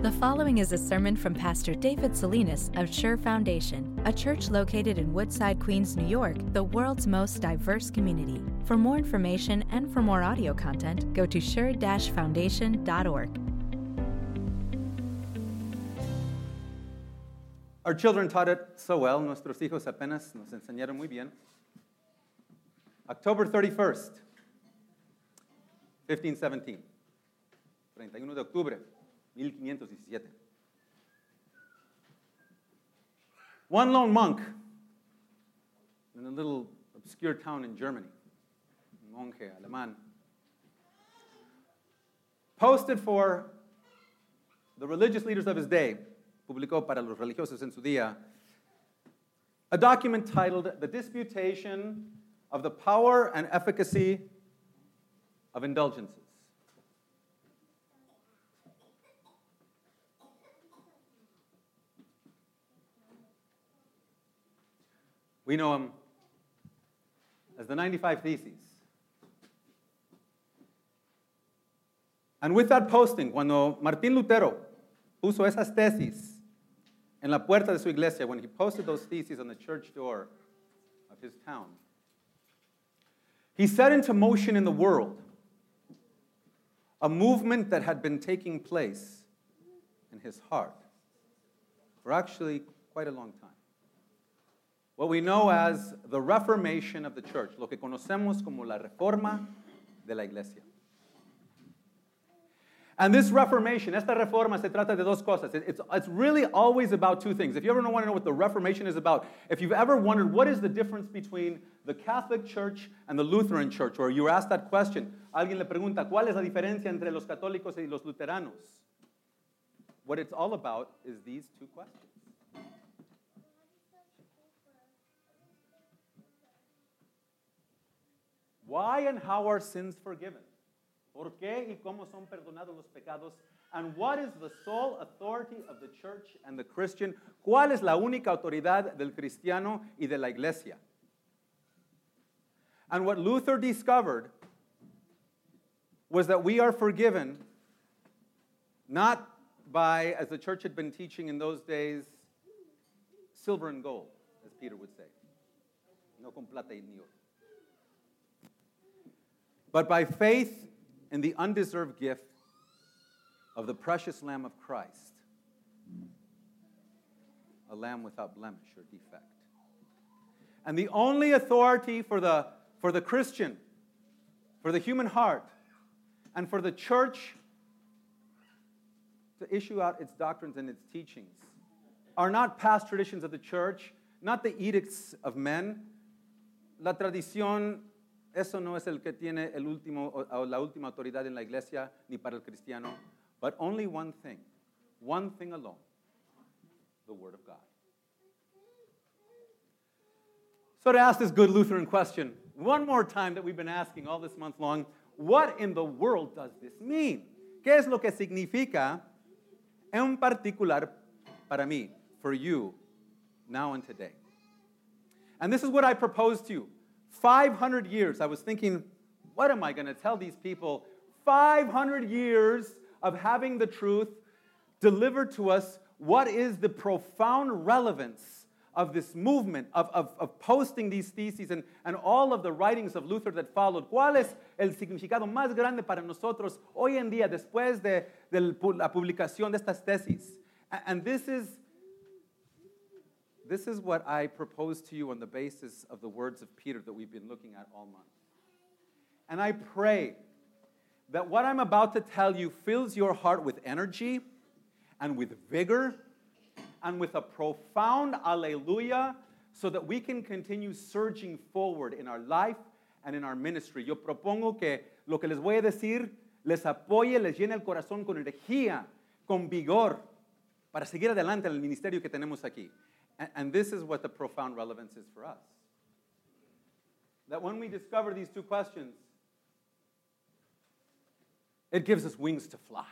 The following is a sermon from Pastor David Salinas of Sure Foundation, a church located in Woodside, Queens, New York, the world's most diverse community. For more information and for more audio content, go to sure-foundation.org. Our children taught it so well, nuestros hijos apenas nos enseñaron muy bien. October 31st, 1517. 31 de octubre, 1517. One lone monk in a little obscure town in Germany, monje alemán, posted for the religious leaders of his day, publicó para los religiosos en su día, a document titled The Disputation of the Power and Efficacy of Indulgences. We know him as the 95 Theses. And with that posting, cuando Martín Lutero puso esas tesis en la puerta de su iglesia, when he posted those theses on the church door of his town, he set into motion in the world a movement that had been taking place in his heart for actually quite a long time what we know as the Reformation of the church, lo que conocemos como la Reforma de la Iglesia. And this Reformation, esta reforma se trata de dos cosas. It's, it's really always about two things. If you ever want to know what the Reformation is about, if you've ever wondered what is the difference between the Catholic Church and the Lutheran Church, or you were asked that question, alguien le pregunta, ¿cuál es la diferencia entre los católicos y los luteranos? What it's all about is these two questions. Why and how are sins forgiven? ¿Por qué y cómo son perdonados los pecados? And what is the sole authority of the church and the Christian? ¿Cuál es la única autoridad del cristiano y de la iglesia? And what Luther discovered was that we are forgiven not by, as the church had been teaching in those days, silver and gold, as Peter would say. No con plata y ni oro but by faith in the undeserved gift of the precious Lamb of Christ, a lamb without blemish or defect. And the only authority for the, for the Christian, for the human heart, and for the church to issue out its doctrines and its teachings are not past traditions of the church, not the edicts of men. La tradición Eso no es el que tiene el último, o la última autoridad en la iglesia ni para el cristiano, but only one thing, one thing alone, the Word of God. So to ask this good Lutheran question one more time that we've been asking all this month long, what in the world does this mean? ¿Qué es lo que significa en particular para mí, for you, now and today? And this is what I propose to you. 500 years, I was thinking, what am I going to tell these people? 500 years of having the truth delivered to us. What is the profound relevance of this movement, of, of, of posting these theses and, and all of the writings of Luther that followed? ¿Cuál es el significado más grande para nosotros hoy en día después de, de la publicación de estas tesis? And this is this is what I propose to you on the basis of the words of Peter that we've been looking at all month. And I pray that what I'm about to tell you fills your heart with energy and with vigor and with a profound alleluia so that we can continue surging forward in our life and in our ministry. Yo propongo que lo que les voy a decir les apoye, les llene el corazón con energía, con vigor, para seguir adelante en el ministerio que tenemos aquí. And, and this is what the profound relevance is for us. That when we discover these two questions, it gives us wings to fly.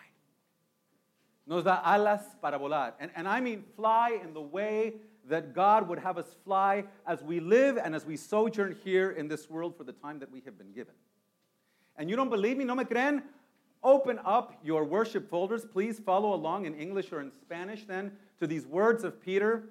Nos da alas para volar. And, and I mean fly in the way that God would have us fly as we live and as we sojourn here in this world for the time that we have been given. And you don't believe me? ¿No me creen? open up your worship folders. Please follow along in English or in Spanish then to these words of Peter,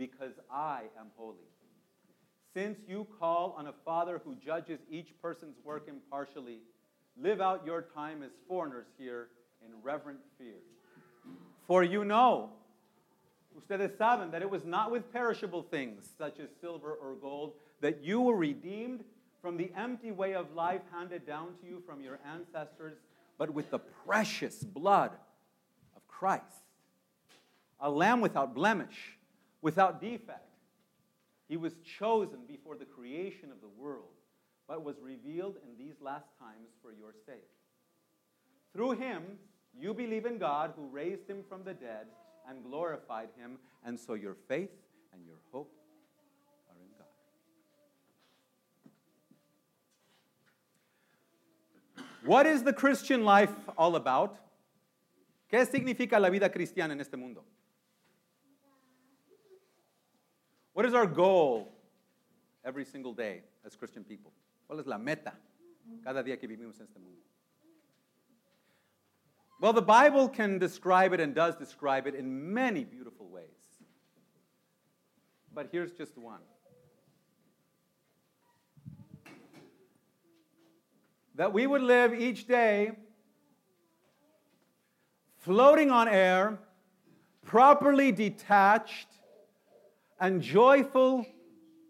because I am holy. Since you call on a Father who judges each person's work impartially, live out your time as foreigners here in reverent fear. For you know, ustedes saben, that it was not with perishable things, such as silver or gold, that you were redeemed from the empty way of life handed down to you from your ancestors, but with the precious blood of Christ, a lamb without blemish, without defect. He was chosen before the creation of the world, but was revealed in these last times for your sake. Through him, you believe in God who raised him from the dead and glorified him, and so your faith and your hope are in God. What is the Christian life all about? ¿Qué significa la vida cristiana en este mundo? What is our goal every single day as Christian people? ¿Cuál es la meta cada día que vivimos en este mundo? Well, the Bible can describe it and does describe it in many beautiful ways. But here's just one that we would live each day floating on air, properly detached, and joyful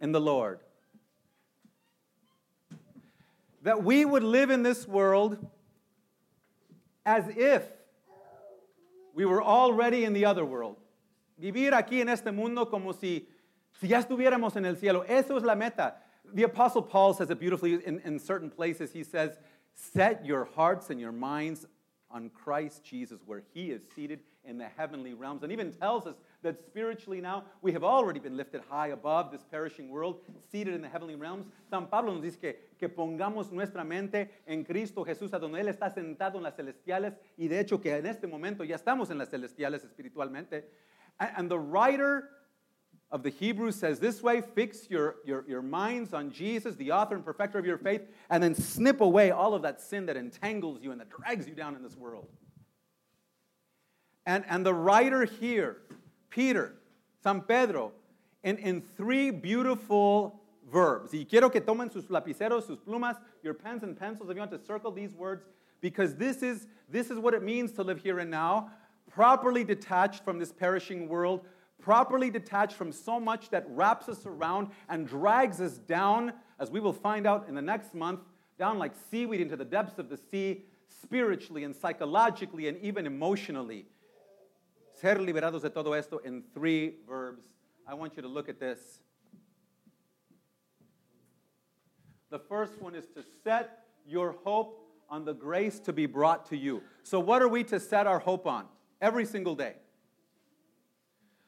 in the Lord. That we would live in this world as if we were already in the other world. Vivir aquí en este mundo como si, si ya estuviéramos en el cielo. Eso es la meta. The Apostle Paul says it beautifully in, in certain places. He says, Set your hearts and your minds on Christ Jesus, where he is seated in the heavenly realms, and even tells us that spiritually now we have already been lifted high above this perishing world, seated in the heavenly realms. San Pablo nos dice que, que pongamos nuestra mente en Cristo Jesús, a donde Él está sentado en las celestiales, y de hecho que en este momento ya estamos en las celestiales espiritualmente. And, and the writer of the Hebrews says this way fix your, your, your minds on Jesus, the author and perfecter of your faith, and then snip away all of that sin that entangles you and that drags you down in this world. And, and the writer here, Peter, San Pedro, in, in three beautiful verbs. Y quiero que tomen sus lapiceros, sus plumas, your pens and pencils. If you want to circle these words, because this is, this is what it means to live here and now, properly detached from this perishing world, properly detached from so much that wraps us around and drags us down, as we will find out in the next month, down like seaweed into the depths of the sea, spiritually and psychologically and even emotionally ser liberados de todo esto in three verbs. I want you to look at this. The first one is to set your hope on the grace to be brought to you. So, what are we to set our hope on every single day?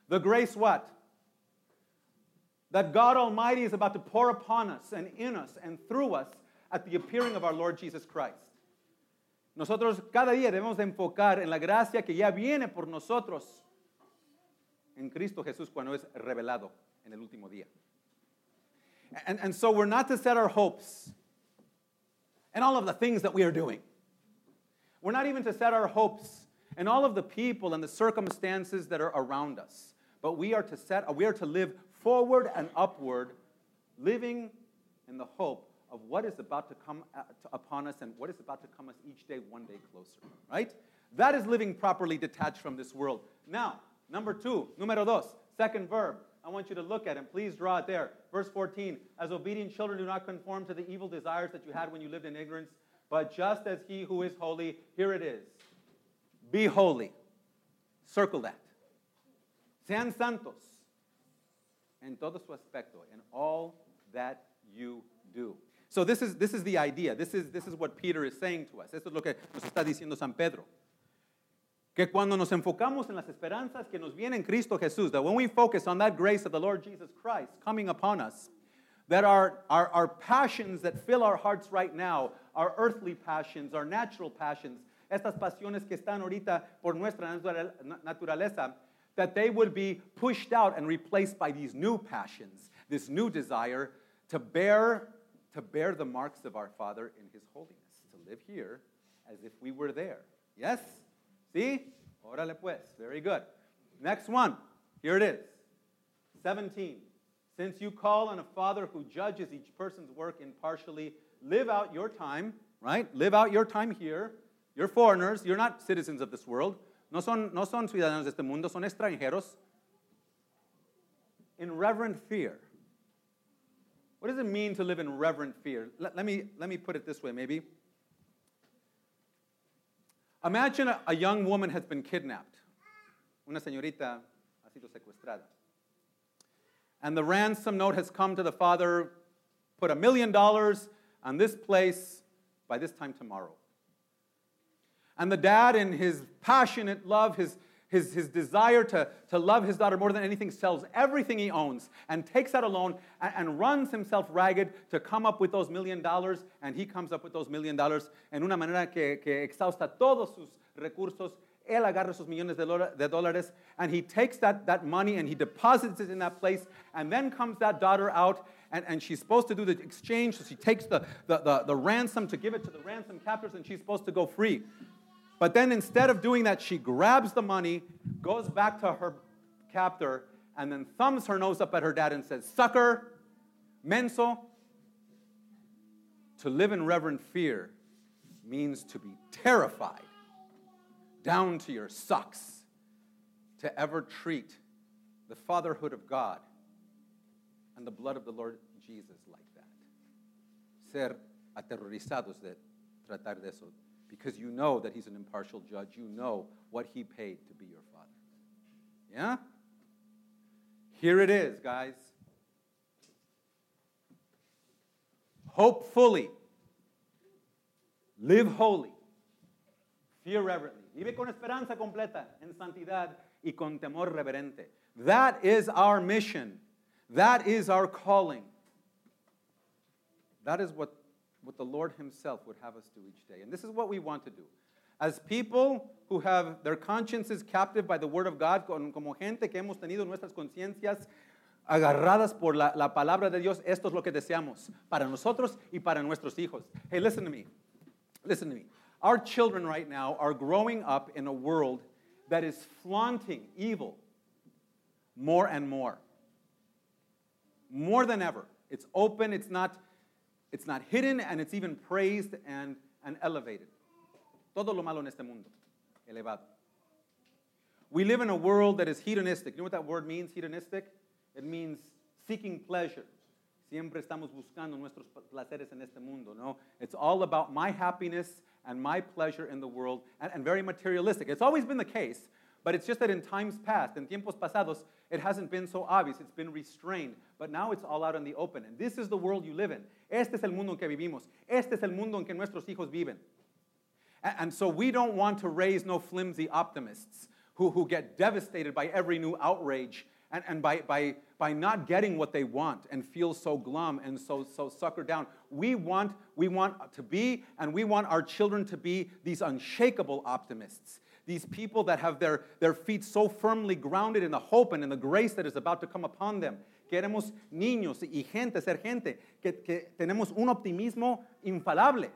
The grace, what? That God Almighty is about to pour upon us and in us and through us at the appearing of our Lord Jesus Christ. Nosotros cada día debemos de enfocar en la gracia que ya viene por nosotros en Cristo Jesús cuando es revelado en el último día. And, and so we're not to set our hopes in all of the things that we are doing. We're not even to set our hopes in all of the people and the circumstances that are around us. But we are to set we are to live forward and upward, living in the hope of what is about to come uh, upon us and what is about to come us each day, one day closer, right? That is living properly detached from this world. Now, number two, numero dos, second verb. I want you to look at it. Please draw it there. Verse 14. As obedient children, do not conform to the evil desires that you had when you lived in ignorance, but just as he who is holy, here it is. Be holy. Circle that. Sean santos en todo su aspecto, in all that you do. So this is, this is the idea. This is, this is what Peter is saying to us. Esto es lo que nos está diciendo San Pedro. Que cuando nos enfocamos en las esperanzas que nos en Cristo Jesús, that when we focus on that grace of the Lord Jesus Christ coming upon us, that our, our, our passions that fill our hearts right now, our earthly passions, our natural passions, estas pasiones que están ahorita por nuestra naturaleza, that they would be pushed out and replaced by these new passions, this new desire to bear, to bear the marks of our Father in His holiness, to live here as if we were there. Yes? See? Órale pues. Very good. Next one. Here it is. 17. Since you call on a Father who judges each person's work impartially, live out your time, right? Live out your time here. You're foreigners. You're not citizens of this world. No son, no son ciudadanos de este mundo, son extranjeros. In reverent fear. What does it mean to live in reverent fear? Let, let me, let me put it this way, maybe. Imagine a, a young woman has been kidnapped. Una señorita ha sido secuestrada. And the ransom note has come to the father, put a million dollars on this place by this time tomorrow. And the dad, in his passionate love, his, his, his desire to, to love his daughter more than anything, sells everything he owns and takes out a loan and, and runs himself ragged to come up with those million dollars. And he comes up with those million dollars en una manera que, que exhausta todos sus recursos. Él agarra esos millones de, de dólares and he takes that, that money and he deposits it in that place. And then comes that daughter out and, and she's supposed to do the exchange. So she takes the, the, the, the ransom to give it to the ransom captors and she's supposed to go free. But then instead of doing that, she grabs the money, goes back to her captor, and then thumbs her nose up at her dad and says, Sucker, menso. To live in reverent fear means to be terrified down to your socks to ever treat the fatherhood of God and the blood of the Lord Jesus like that. Ser aterrorizados de tratar de eso because you know that he's an impartial judge. You know what he paid to be your father. Yeah? Here it is, guys. Hope fully. Live holy. Fear reverently. Vive con esperanza completa, en santidad y con temor reverente. That is our mission. That is our calling. That is what what the Lord Himself would have us do each day. And this is what we want to do. As people who have their consciences captive by the Word of God, como gente que hemos tenido nuestras conciencias agarradas por la, la palabra de Dios, esto es lo que deseamos para nosotros y para nuestros hijos. Hey, listen to me. Listen to me. Our children right now are growing up in a world that is flaunting evil more and more. More than ever. It's open, it's not it's not hidden and it's even praised and, and elevated. Todo lo malo en este mundo, elevado. We live in a world that is hedonistic. You know what that word means, hedonistic? It means seeking pleasure. Siempre estamos buscando nuestros placeres en este mundo, no? It's all about my happiness and my pleasure in the world and, and very materialistic. It's always been the case, but it's just that in times past, in tiempos pasados, it hasn't been so obvious. It's been restrained. But now it's all out in the open. And this is the world you live in. Este es el mundo en que vivimos. Este es el mundo en que nuestros hijos viven. And, so we don't want to raise no flimsy optimists who, who get devastated by every new outrage and, and by, by, by not getting what they want and feel so glum and so, so suckered down. We want, we want to be, and we want our children to be these unshakable optimists these people that have their, their feet so firmly grounded in the hope and in the grace that is about to come upon them. Queremos niños y gente, ser gente, que, que tenemos un optimismo infalable,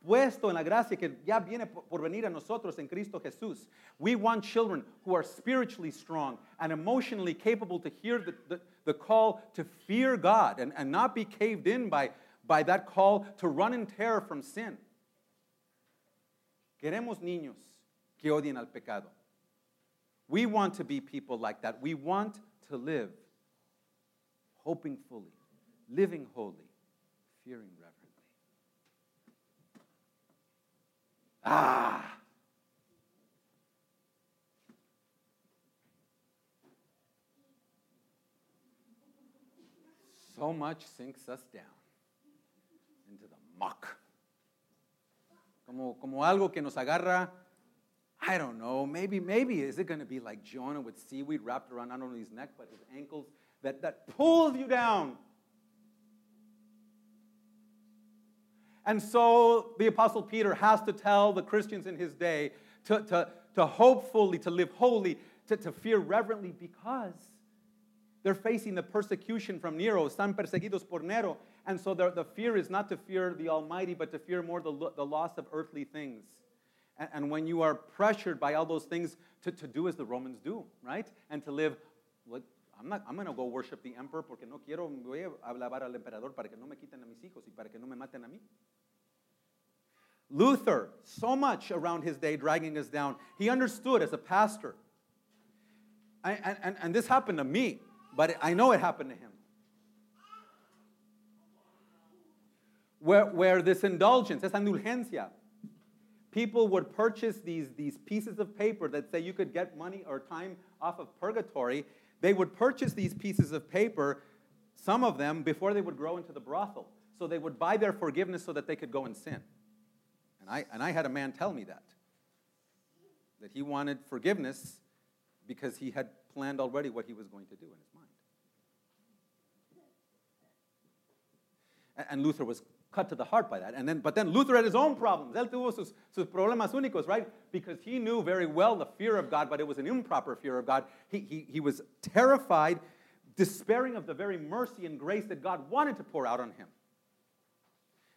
puesto en la gracia que ya viene por venir a nosotros en Cristo Jesús. We want children who are spiritually strong and emotionally capable to hear the, the, the call to fear God and, and not be caved in by, by that call to run in terror from sin. Queremos niños que odian al pecado. We want to be people like that. We want to live hoping fully, living holy, fearing reverently. Ah! So much sinks us down. Into the muck. Como, como algo que nos agarra, I don't know, maybe, maybe is it going to be like Jonah with seaweed wrapped around not only his neck but his ankles that, that pulls you down? And so the Apostle Peter has to tell the Christians in his day to, to, to hope fully, to live holy, to, to fear reverently because they're facing the persecution from Nero, están perseguidos por Nero. And so the, the fear is not to fear the Almighty, but to fear more the, the loss of earthly things. And, and when you are pressured by all those things to, to do as the Romans do, right? And to live, like, I'm, not, I'm going to go worship the emperor porque no quiero, voy a hablar al emperador para que no me quiten a mis hijos y para que no me maten a mí. Luther, so much around his day dragging us down. He understood as a pastor. and, and, and this happened to me, but I know it happened to him. Where, where this indulgence, esa indulgencia, people would purchase these, these pieces of paper that say you could get money or time off of purgatory. They would purchase these pieces of paper, some of them, before they would grow into the brothel. So they would buy their forgiveness so that they could go and sin. And I, and I had a man tell me that, that he wanted forgiveness because he had planned already what he was going to do in his mind. And Luther was cut to the heart by that. And then, but then Luther had his own problems. Él tuvo sus, sus problemas únicos, right? Because he knew very well the fear of God, but it was an improper fear of God. He, he, he was terrified, despairing of the very mercy and grace that God wanted to pour out on him.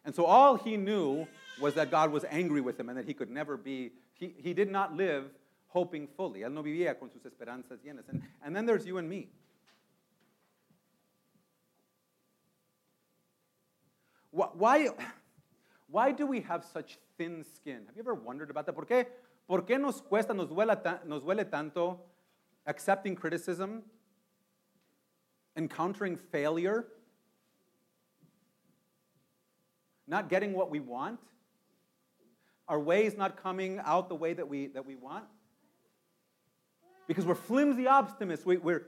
And so all he knew was that God was angry with him and that he could never be, he, he did not live hoping fully. Él no vivía con sus esperanzas llenas. And, and then there's you and me. Why, why do we have such thin skin? Have you ever wondered about that? ¿Por qué, por qué nos cuesta, nos duele, nos duele tanto accepting criticism, encountering failure, not getting what we want? Our ways not coming out the way that we, that we want? Because we're flimsy optimists. We, we're,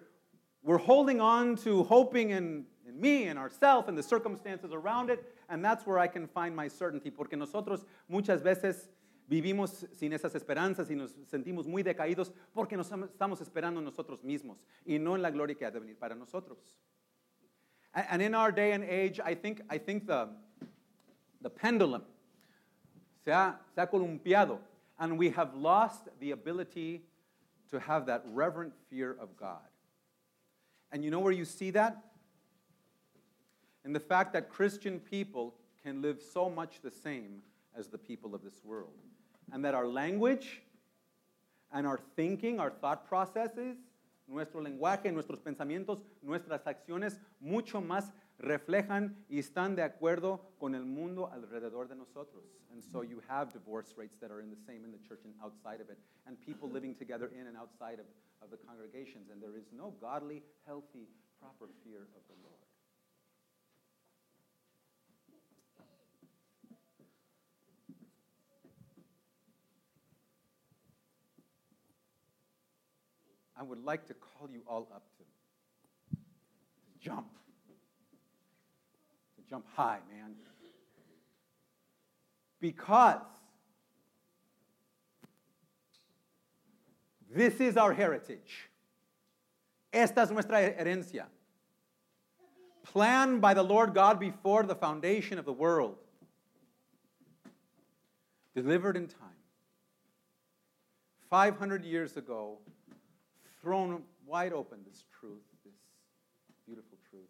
we're holding on to hoping in, in me and ourselves and the circumstances around it, and that's where I can find my certainty. Porque nosotros muchas veces vivimos sin esas esperanzas y nos sentimos muy decaídos porque nos estamos esperando nosotros mismos y no en la gloria que ha de venir para nosotros. And, and in our day and age, I think, I think the, the pendulum se ha, se ha columpiado, and we have lost the ability to have that reverent fear of God. And you know where you see that? In the fact that Christian people can live so much the same as the people of this world. And that our language and our thinking, our thought processes, nuestro lenguaje, nuestros pensamientos, nuestras acciones, mucho más reflejan y están de acuerdo con el mundo alrededor de nosotros. And so you have divorce rates that are in the same in the church and outside of it, and people living together in and outside of, of the congregations, and there is no godly, healthy, proper fear of the Lord. I would like to call you all up to, to jump to jump high, man. Because this is our heritage. Esta es nuestra herencia. Planned by the Lord God before the foundation of the world. Delivered in time. 500 years ago, thrown wide open this truth this beautiful truth.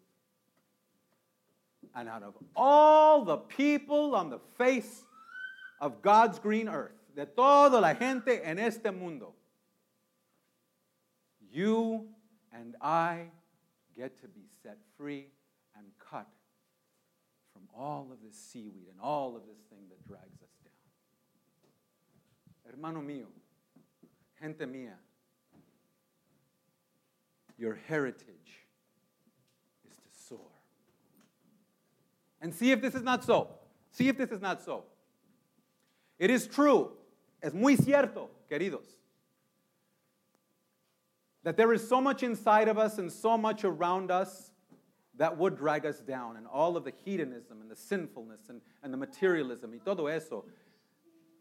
and out of all the people on the face of God's green earth, de toda la gente en este mundo, you and I get to be set free and cut from all of this seaweed and all of this thing that drags us down. Hermano mío, gente mía, your heritage is to soar. and see if this is not so. See if this is not so. It is true, es muy cierto, queridos, that there is so much inside of us and so much around us that would drag us down, and all of the hedonism and the sinfulness and, and the materialism y todo eso,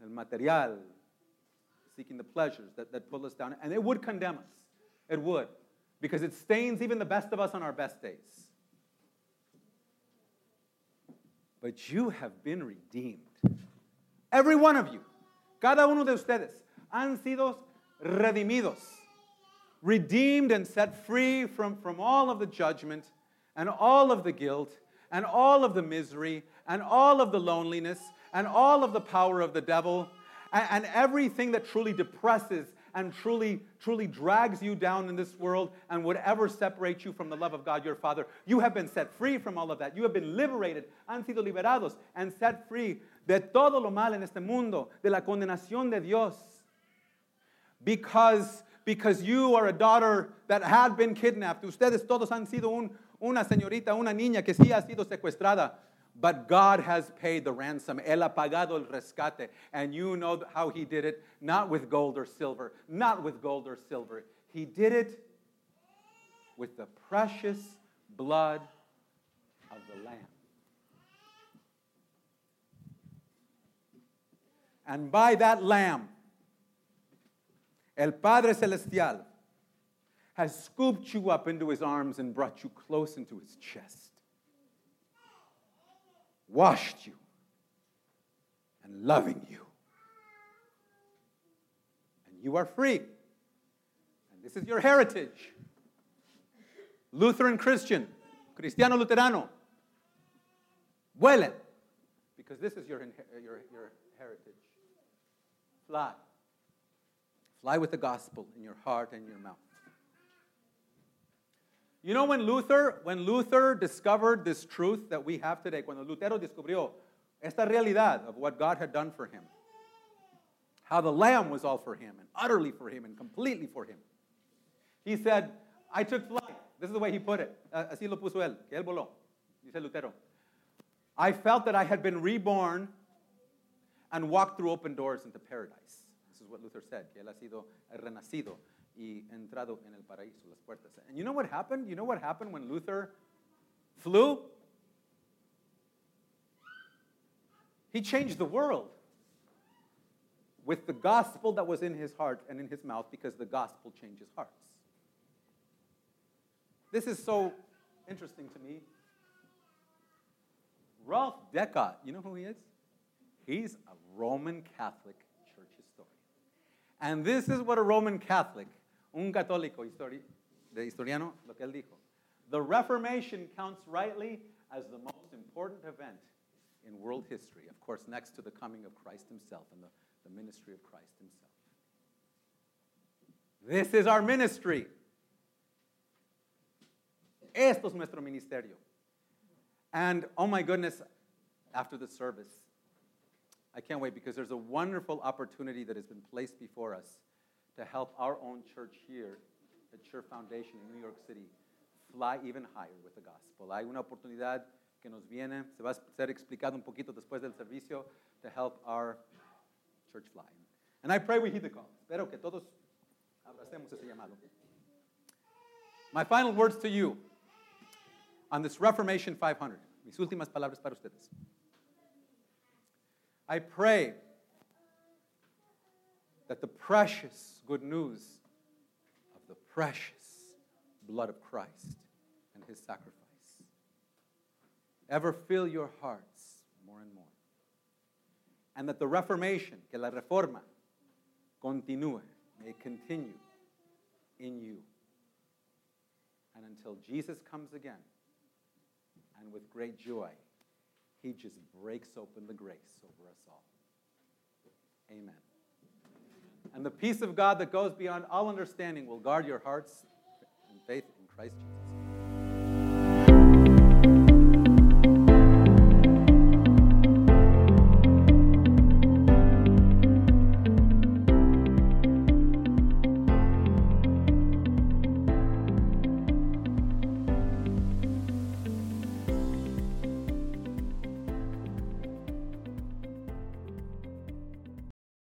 el material, seeking the pleasures that, that pull us down. And it would condemn us. It would. Because it stains even the best of us on our best days. But you have been redeemed. Every one of you, cada uno de ustedes, han sido redimidos, redeemed and set free from, from all of the judgment and all of the guilt and all of the misery and all of the loneliness and all of the power of the devil and, and everything that truly depresses and truly, truly drags you down in this world and whatever separates you from the love of God your Father. You have been set free from all of that. You have been liberated, han sido liberados, and set free de todo lo mal en este mundo, de la condenación de Dios. Because, because you are a daughter that had been kidnapped. Ustedes todos han sido un, una señorita, una niña que sí ha sido secuestrada. But God has paid the ransom. Él ha pagado el rescate. And you know how He did it, not with gold or silver, not with gold or silver. He did it with the precious blood of the Lamb. And by that Lamb, El Padre Celestial has scooped you up into His arms and brought you close into His chest washed you, and loving you. And you are free. And this is your heritage. Lutheran Christian, Cristiano Luterano, vuelen, because this is your, uh, your, your heritage. Fly. Fly with the gospel in your heart and your mouth. You know when Luther, when Luther discovered this truth that we have today, cuando Lutero descubrió esta realidad of what God had done for him, how the Lamb was all for him and utterly for him and completely for him. He said, I took flight. This is the way he put it. Así lo puso él, que él voló. Dice Lutero. I felt that I had been reborn and walked through open doors into paradise. This is what Luther said, que él ha sido renacido y entrado en el paraíso, las puertas. And you know what happened? You know what happened when Luther flew? He changed the world with the gospel that was in his heart and in his mouth because the gospel changes hearts. This is so interesting to me. Ralph Decot, you know who he is? He's a Roman Catholic church historian. And this is what a Roman Catholic un católico histori de historiano, lo que él dijo. The Reformation counts rightly as the most important event in world history, of course, next to the coming of Christ himself and the, the ministry of Christ himself. This is our ministry. Esto es nuestro ministerio. And oh my goodness, after the service, I can't wait because there's a wonderful opportunity that has been placed before us to help our own church here at Sure Foundation in New York City fly even higher with the gospel. Hay una oportunidad que nos viene, se va a ser explicado un poquito después del servicio to help our church fly. And I pray we heed the call. Espero que todos abracemos ese llamado. My final words to you on this Reformation 500. Mis últimas palabras para ustedes. I pray that the precious good news of the precious blood of Christ and his sacrifice ever fill your hearts more and more. And that the Reformation, que la Reforma, continue, may continue in you. And until Jesus comes again, and with great joy, he just breaks open the grace over us all. Amen. And the peace of God that goes beyond all understanding will guard your hearts and faith in Christ Jesus.